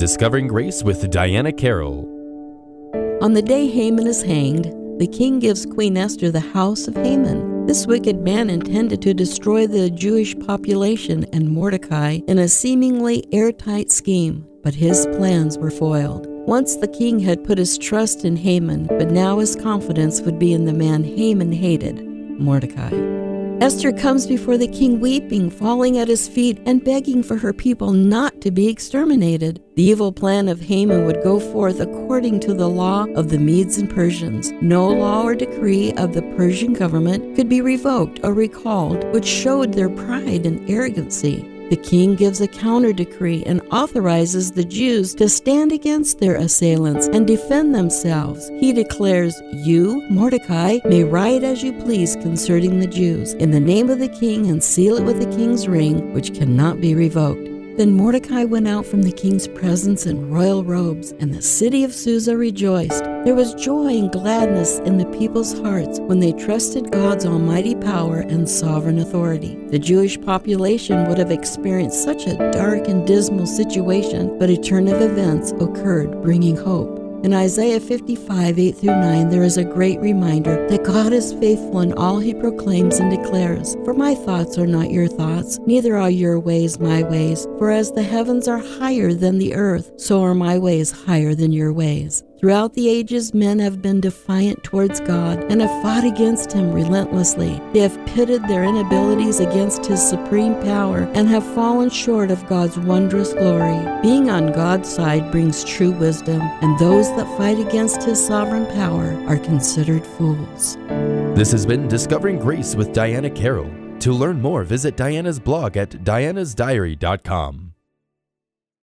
Discovering Grace with Diana Carroll. On the day Haman is hanged, the king gives Queen Esther the house of Haman. This wicked man intended to destroy the Jewish population and Mordecai in a seemingly airtight scheme, but his plans were foiled. Once the king had put his trust in Haman, but now his confidence would be in the man Haman hated, Mordecai. Esther comes before the king weeping, falling at his feet, and begging for her people not to be exterminated. The evil plan of Haman would go forth according to the law of the Medes and Persians. No law or decree of the Persian government could be revoked or recalled, which showed their pride and arrogancy. The king gives a counter decree and authorizes the Jews to stand against their assailants and defend themselves. He declares, You, Mordecai, may write as you please concerning the Jews, in the name of the king, and seal it with the king's ring, which cannot be revoked. Then Mordecai went out from the king's presence in royal robes, and the city of Susa rejoiced. There was joy and gladness in the people's hearts when they trusted God's almighty power and sovereign authority. The Jewish population would have experienced such a dark and dismal situation, but a turn of events occurred, bringing hope. In Isaiah 55, 8 through 9, there is a great reminder that God is faithful in all he proclaims and declares. For my thoughts are not your thoughts, neither are your ways my ways. For as the heavens are higher than the earth, so are my ways higher than your ways. Throughout the ages, men have been defiant towards God and have fought against Him relentlessly. They have pitted their inabilities against His supreme power and have fallen short of God's wondrous glory. Being on God's side brings true wisdom, and those that fight against His sovereign power are considered fools. This has been Discovering Grace with Diana Carroll. To learn more, visit Diana's blog at dianasdiary.com.